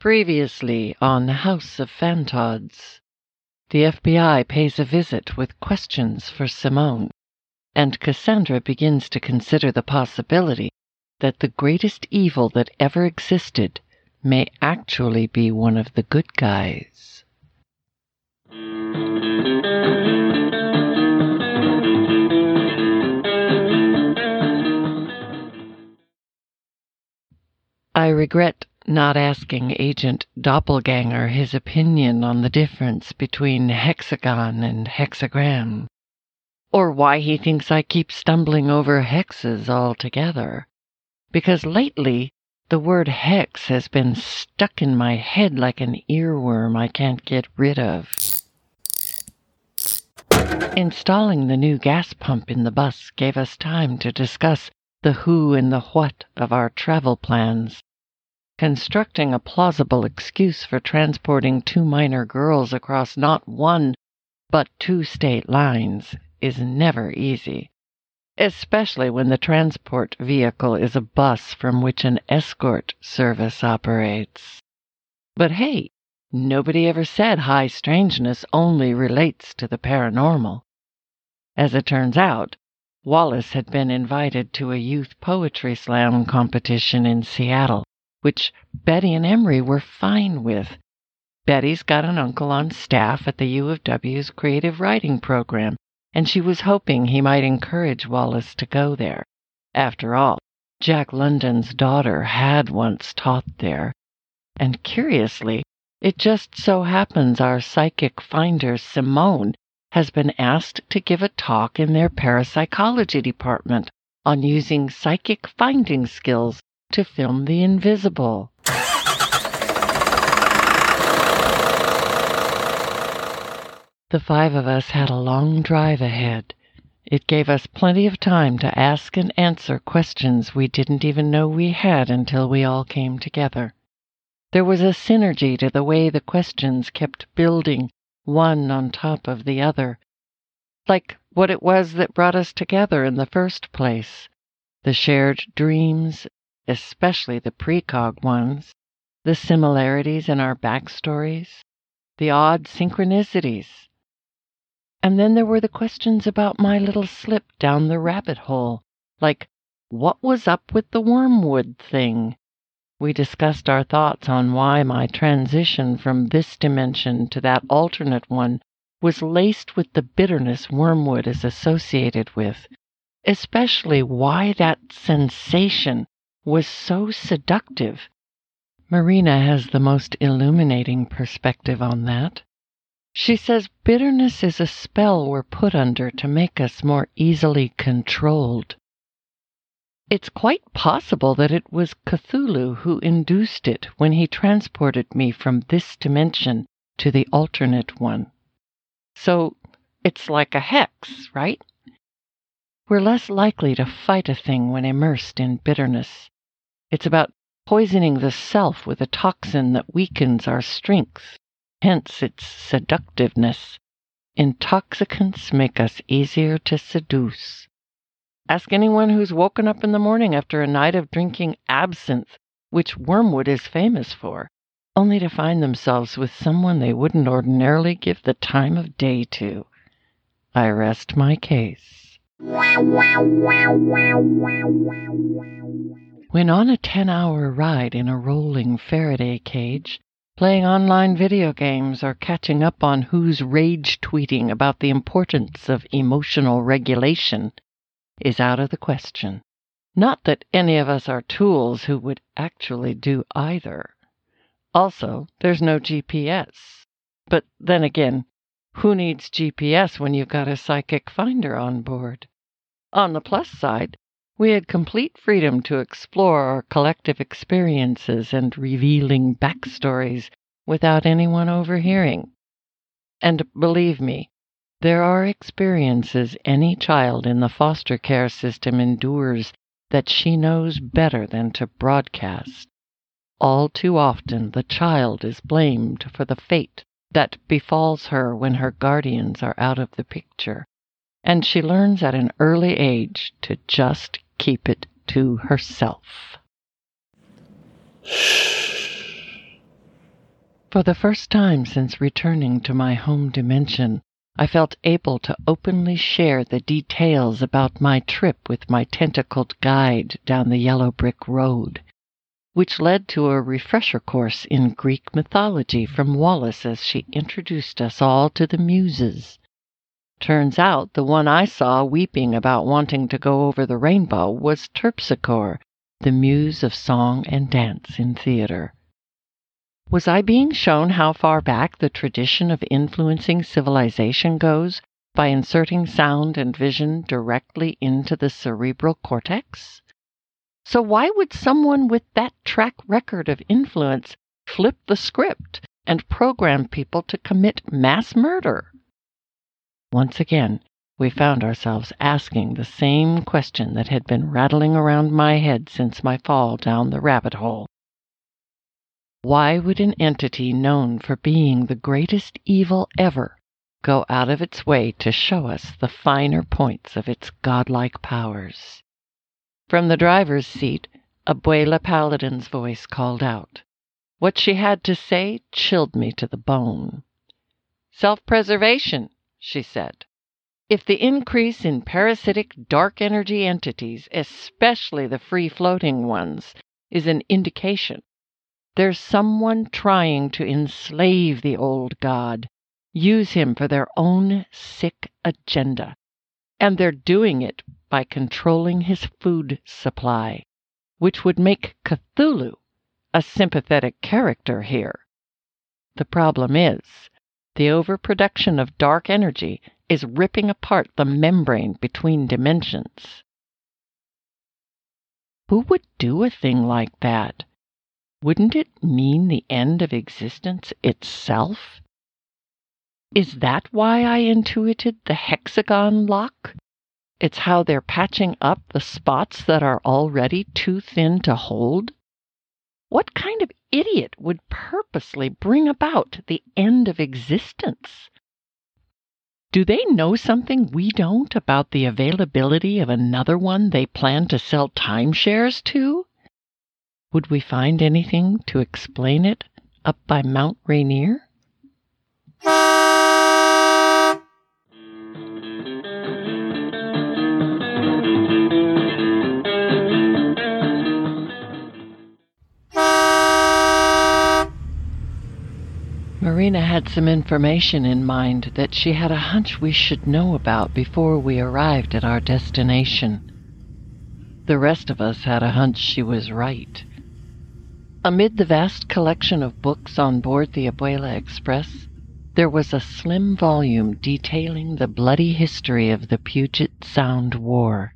Previously on House of Fantods. The FBI pays a visit with questions for Simone, and Cassandra begins to consider the possibility that the greatest evil that ever existed may actually be one of the good guys. I regret not asking Agent Doppelganger his opinion on the difference between hexagon and hexagram, or why he thinks I keep stumbling over hexes altogether, because lately the word hex has been stuck in my head like an earworm I can't get rid of. Installing the new gas pump in the bus gave us time to discuss the who and the what of our travel plans. Constructing a plausible excuse for transporting two minor girls across not one, but two state lines is never easy, especially when the transport vehicle is a bus from which an escort service operates. But hey, nobody ever said high strangeness only relates to the paranormal. As it turns out, Wallace had been invited to a youth poetry slam competition in Seattle which Betty and Emery were fine with. Betty's got an uncle on staff at the U of W's creative writing program, and she was hoping he might encourage Wallace to go there. After all, Jack London's daughter had once taught there. And curiously, it just so happens our psychic finder, Simone, has been asked to give a talk in their parapsychology department on using psychic finding skills to film the invisible. The five of us had a long drive ahead. It gave us plenty of time to ask and answer questions we didn't even know we had until we all came together. There was a synergy to the way the questions kept building, one on top of the other, like what it was that brought us together in the first place the shared dreams especially the precog ones, the similarities in our backstories, the odd synchronicities. And then there were the questions about my little slip down the rabbit hole, like what was up with the wormwood thing? We discussed our thoughts on why my transition from this dimension to that alternate one was laced with the bitterness wormwood is associated with, especially why that sensation was so seductive. Marina has the most illuminating perspective on that. She says bitterness is a spell we're put under to make us more easily controlled. It's quite possible that it was Cthulhu who induced it when he transported me from this dimension to the alternate one. So it's like a hex, right? We're less likely to fight a thing when immersed in bitterness. It's about poisoning the self with a toxin that weakens our strength, hence its seductiveness. Intoxicants make us easier to seduce. Ask anyone who's woken up in the morning after a night of drinking absinthe, which Wormwood is famous for, only to find themselves with someone they wouldn't ordinarily give the time of day to. I rest my case. When on a 10 hour ride in a rolling Faraday cage, playing online video games or catching up on who's rage tweeting about the importance of emotional regulation is out of the question. Not that any of us are tools who would actually do either. Also, there's no GPS. But then again, who needs GPS when you've got a psychic finder on board? On the plus side, we had complete freedom to explore our collective experiences and revealing backstories without anyone overhearing. And believe me, there are experiences any child in the foster care system endures that she knows better than to broadcast. All too often the child is blamed for the fate that befalls her when her guardians are out of the picture, and she learns at an early age to just keep it to herself. For the first time since returning to my home dimension, I felt able to openly share the details about my trip with my tentacled guide down the yellow brick road, which led to a refresher course in Greek mythology from Wallace as she introduced us all to the Muses. Turns out the one I saw weeping about wanting to go over the rainbow was Terpsichore, the muse of song and dance in theater. Was I being shown how far back the tradition of influencing civilization goes by inserting sound and vision directly into the cerebral cortex? So, why would someone with that track record of influence flip the script and program people to commit mass murder? Once again, we found ourselves asking the same question that had been rattling around my head since my fall down the rabbit hole. Why would an entity known for being the greatest evil ever go out of its way to show us the finer points of its godlike powers? From the driver's seat, Abuela Paladin's voice called out. What she had to say chilled me to the bone. Self preservation, she said. If the increase in parasitic dark energy entities, especially the free floating ones, is an indication there's someone trying to enslave the old god, use him for their own sick agenda. And they're doing it by controlling his food supply, which would make Cthulhu a sympathetic character here. The problem is, the overproduction of dark energy is ripping apart the membrane between dimensions. Who would do a thing like that? Wouldn't it mean the end of existence itself? Is that why I intuited the hexagon lock? It's how they're patching up the spots that are already too thin to hold? What kind of idiot would purposely bring about the end of existence? Do they know something we don't about the availability of another one they plan to sell timeshares to? Would we find anything to explain it up by Mount Rainier? Marina had some information in mind that she had a hunch we should know about before we arrived at our destination. The rest of us had a hunch she was right. Amid the vast collection of books on board the Abuela Express, there was a slim volume detailing the bloody history of the Puget Sound War.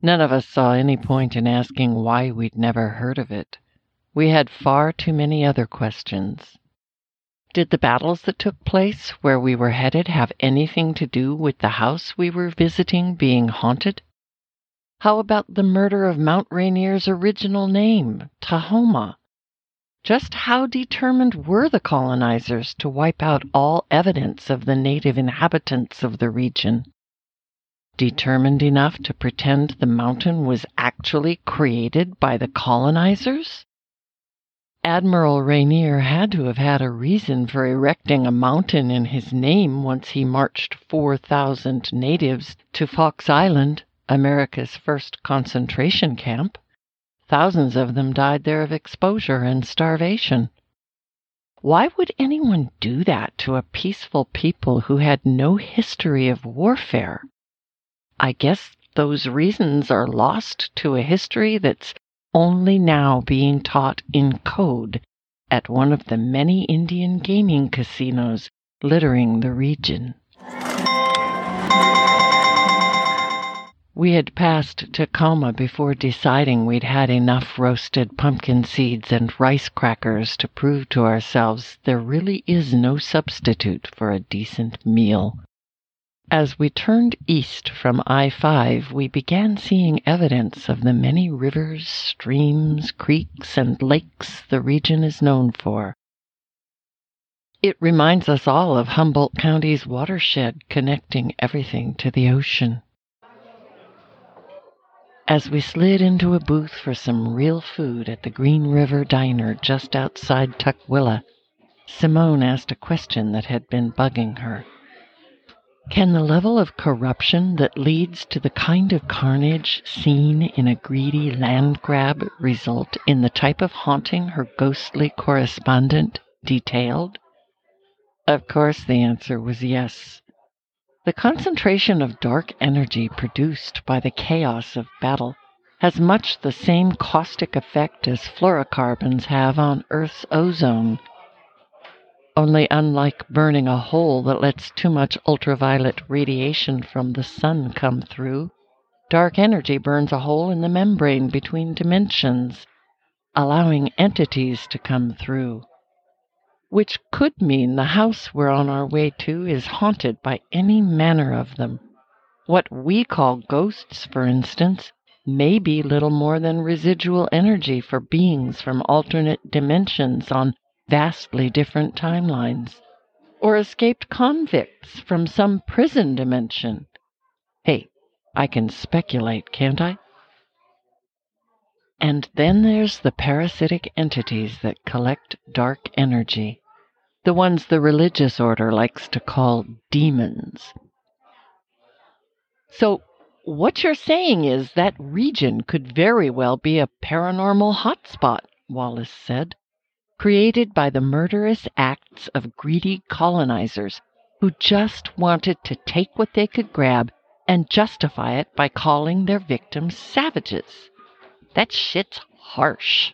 None of us saw any point in asking why we'd never heard of it. We had far too many other questions. Did the battles that took place where we were headed have anything to do with the house we were visiting being haunted? How about the murder of Mount Rainier's original name, Tahoma? Just how determined were the colonizers to wipe out all evidence of the native inhabitants of the region? Determined enough to pretend the mountain was actually created by the colonizers? Admiral Rainier had to have had a reason for erecting a mountain in his name once he marched 4,000 natives to Fox Island America's first concentration camp. Thousands of them died there of exposure and starvation. Why would anyone do that to a peaceful people who had no history of warfare? I guess those reasons are lost to a history that's only now being taught in code at one of the many Indian gaming casinos littering the region. We had passed Tacoma before deciding we'd had enough roasted pumpkin seeds and rice crackers to prove to ourselves there really is no substitute for a decent meal. As we turned east from I 5, we began seeing evidence of the many rivers, streams, creeks, and lakes the region is known for. It reminds us all of Humboldt County's watershed connecting everything to the ocean. As we slid into a booth for some real food at the Green River Diner just outside Tukwila, Simone asked a question that had been bugging her. Can the level of corruption that leads to the kind of carnage seen in a greedy land grab result in the type of haunting her ghostly correspondent detailed? Of course, the answer was yes. The concentration of dark energy produced by the chaos of battle has much the same caustic effect as fluorocarbons have on Earth's ozone only unlike burning a hole that lets too much ultraviolet radiation from the sun come through, dark energy burns a hole in the membrane between dimensions, allowing entities to come through. Which could mean the house we're on our way to is haunted by any manner of them. What we call ghosts, for instance, may be little more than residual energy for beings from alternate dimensions on vastly different timelines, or escaped convicts from some prison dimension. Hey, I can speculate, can't I? And then there's the parasitic entities that collect dark energy, the ones the religious order likes to call demons. So, what you're saying is that region could very well be a paranormal hotspot, Wallace said created by the murderous acts of greedy colonizers who just wanted to take what they could grab and justify it by calling their victims savages. That shit's harsh.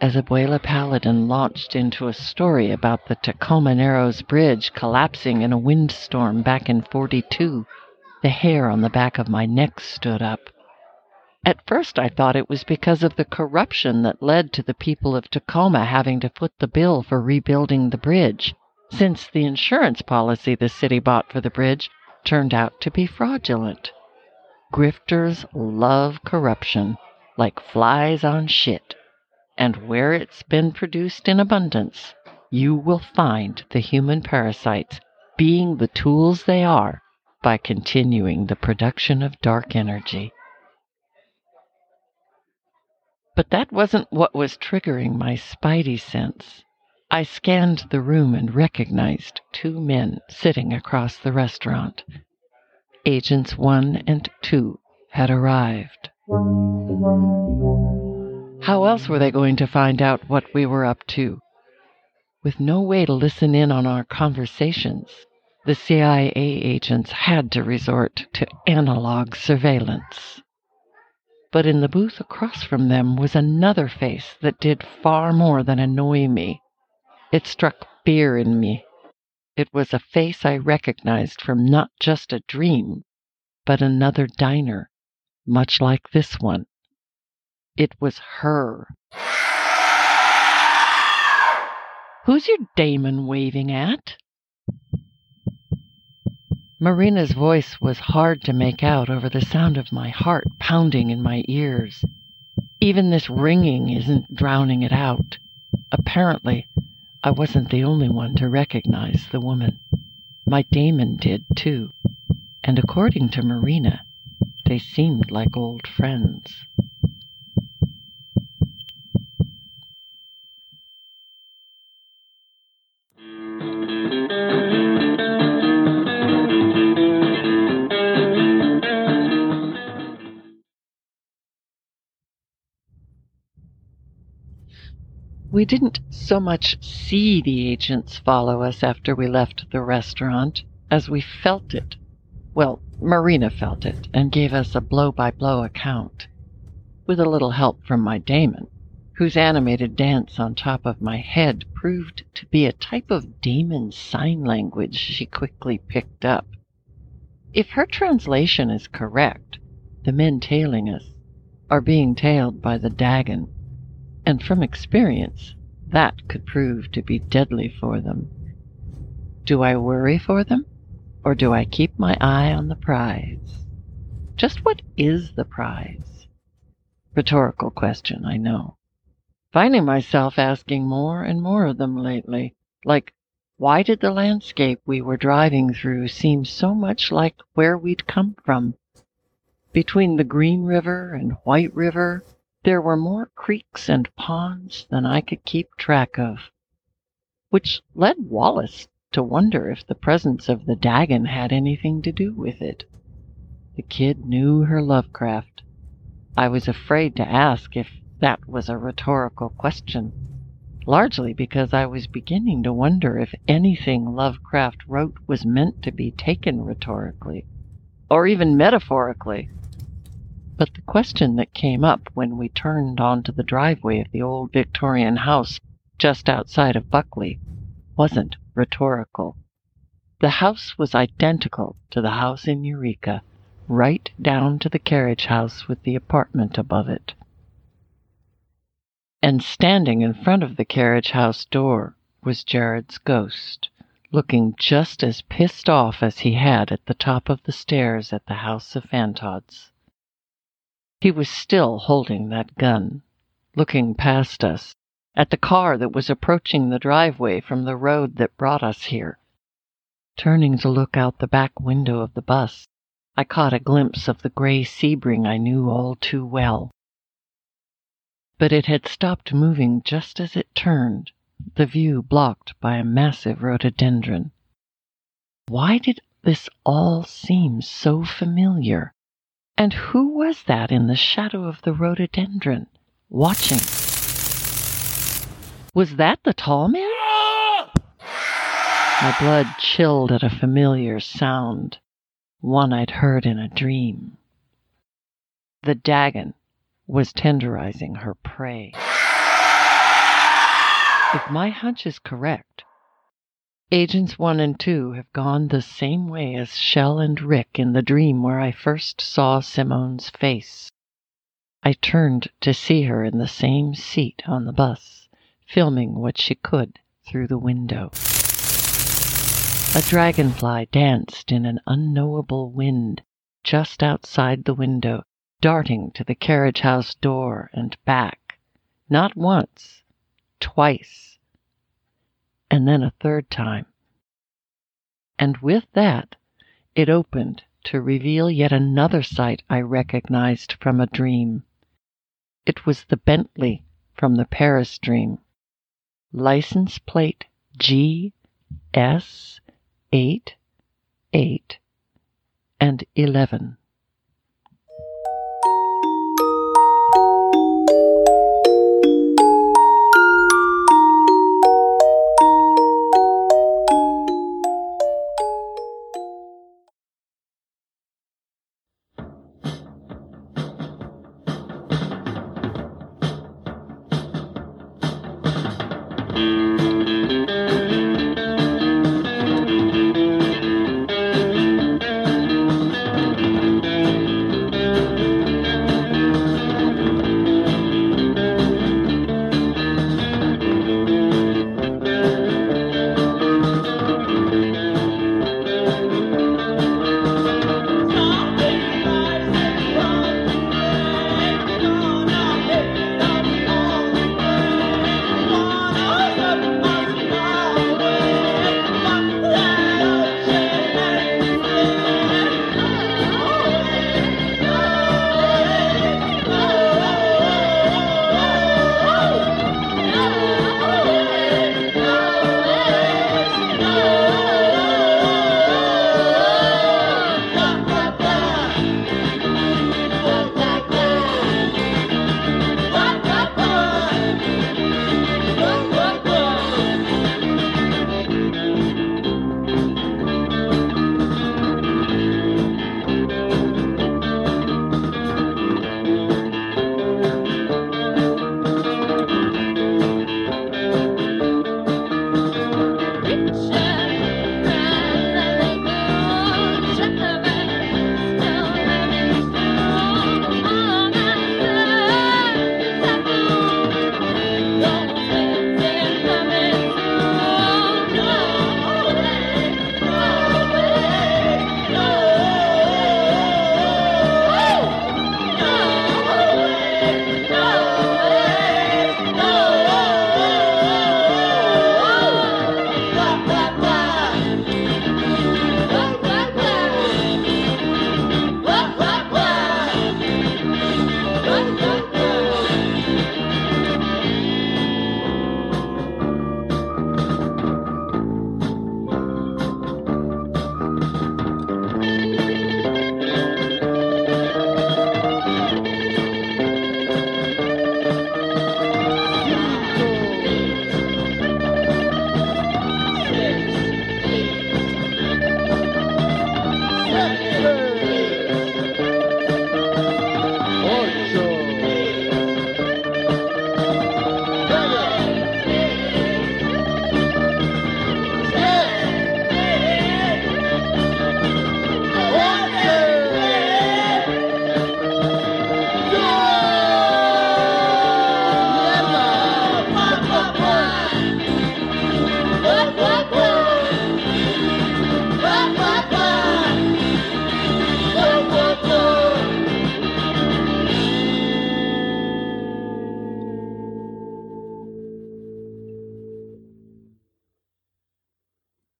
As Abuela Paladin launched into a story about the Tacoma Narrows Bridge collapsing in a windstorm back in 42, the hair on the back of my neck stood up. At first I thought it was because of the corruption that led to the people of Tacoma having to foot the bill for rebuilding the bridge, since the insurance policy the city bought for the bridge turned out to be fraudulent. Grifters love corruption like flies on shit, and where it's been produced in abundance, you will find the human parasites being the tools they are by continuing the production of dark energy. But that wasn't what was triggering my spidey sense. I scanned the room and recognized two men sitting across the restaurant. Agents one and two had arrived. How else were they going to find out what we were up to? With no way to listen in on our conversations, the CIA agents had to resort to analog surveillance. But in the booth across from them was another face that did far more than annoy me. It struck fear in me. It was a face I recognized from not just a dream, but another diner, much like this one. It was her. Who's your daemon waving at? Marina's voice was hard to make out over the sound of my heart pounding in my ears. Even this ringing isn't drowning it out. Apparently, I wasn't the only one to recognize the woman. My daemon did, too, and according to Marina, they seemed like old friends. We didn't so much see the agents follow us after we left the restaurant as we felt it. Well, Marina felt it and gave us a blow by blow account, with a little help from my daemon, whose animated dance on top of my head proved to be a type of daemon sign language she quickly picked up. If her translation is correct, the men tailing us are being tailed by the Dagon and from experience, that could prove to be deadly for them. Do I worry for them, or do I keep my eye on the prize? Just what is the prize? Rhetorical question, I know. Finding myself asking more and more of them lately, like, why did the landscape we were driving through seem so much like where we'd come from? Between the Green River and White River, there were more creeks and ponds than I could keep track of. which led Wallace to wonder if the presence of the Dagon had anything to do with it. The kid knew her Lovecraft. I was afraid to ask if that was a rhetorical question, largely because I was beginning to wonder if anything Lovecraft wrote was meant to be taken rhetorically, or even metaphorically. But the question that came up when we turned onto the driveway of the old Victorian house just outside of Buckley wasn't rhetorical. The house was identical to the house in Eureka, right down to the carriage house with the apartment above it. And standing in front of the carriage house door was Jared's ghost, looking just as pissed off as he had at the top of the stairs at the house of Fantod's. He was still holding that gun, looking past us, at the car that was approaching the driveway from the road that brought us here. Turning to look out the back window of the bus, I caught a glimpse of the gray Sebring I knew all too well. But it had stopped moving just as it turned, the view blocked by a massive rhododendron. Why did this all seem so familiar? And who was that in the shadow of the rhododendron, watching? Was that the tall man? My blood chilled at a familiar sound, one I'd heard in a dream. The Dagon was tenderizing her prey. If my hunch is correct, Agents 1 and 2 have gone the same way as Shell and Rick in the dream where I first saw Simone's face. I turned to see her in the same seat on the bus filming what she could through the window. A dragonfly danced in an unknowable wind just outside the window, darting to the carriage house door and back, not once, twice, and then a third time. And with that, it opened to reveal yet another sight I recognized from a dream. It was the Bentley from the Paris dream license plate G S 8 8 and 11.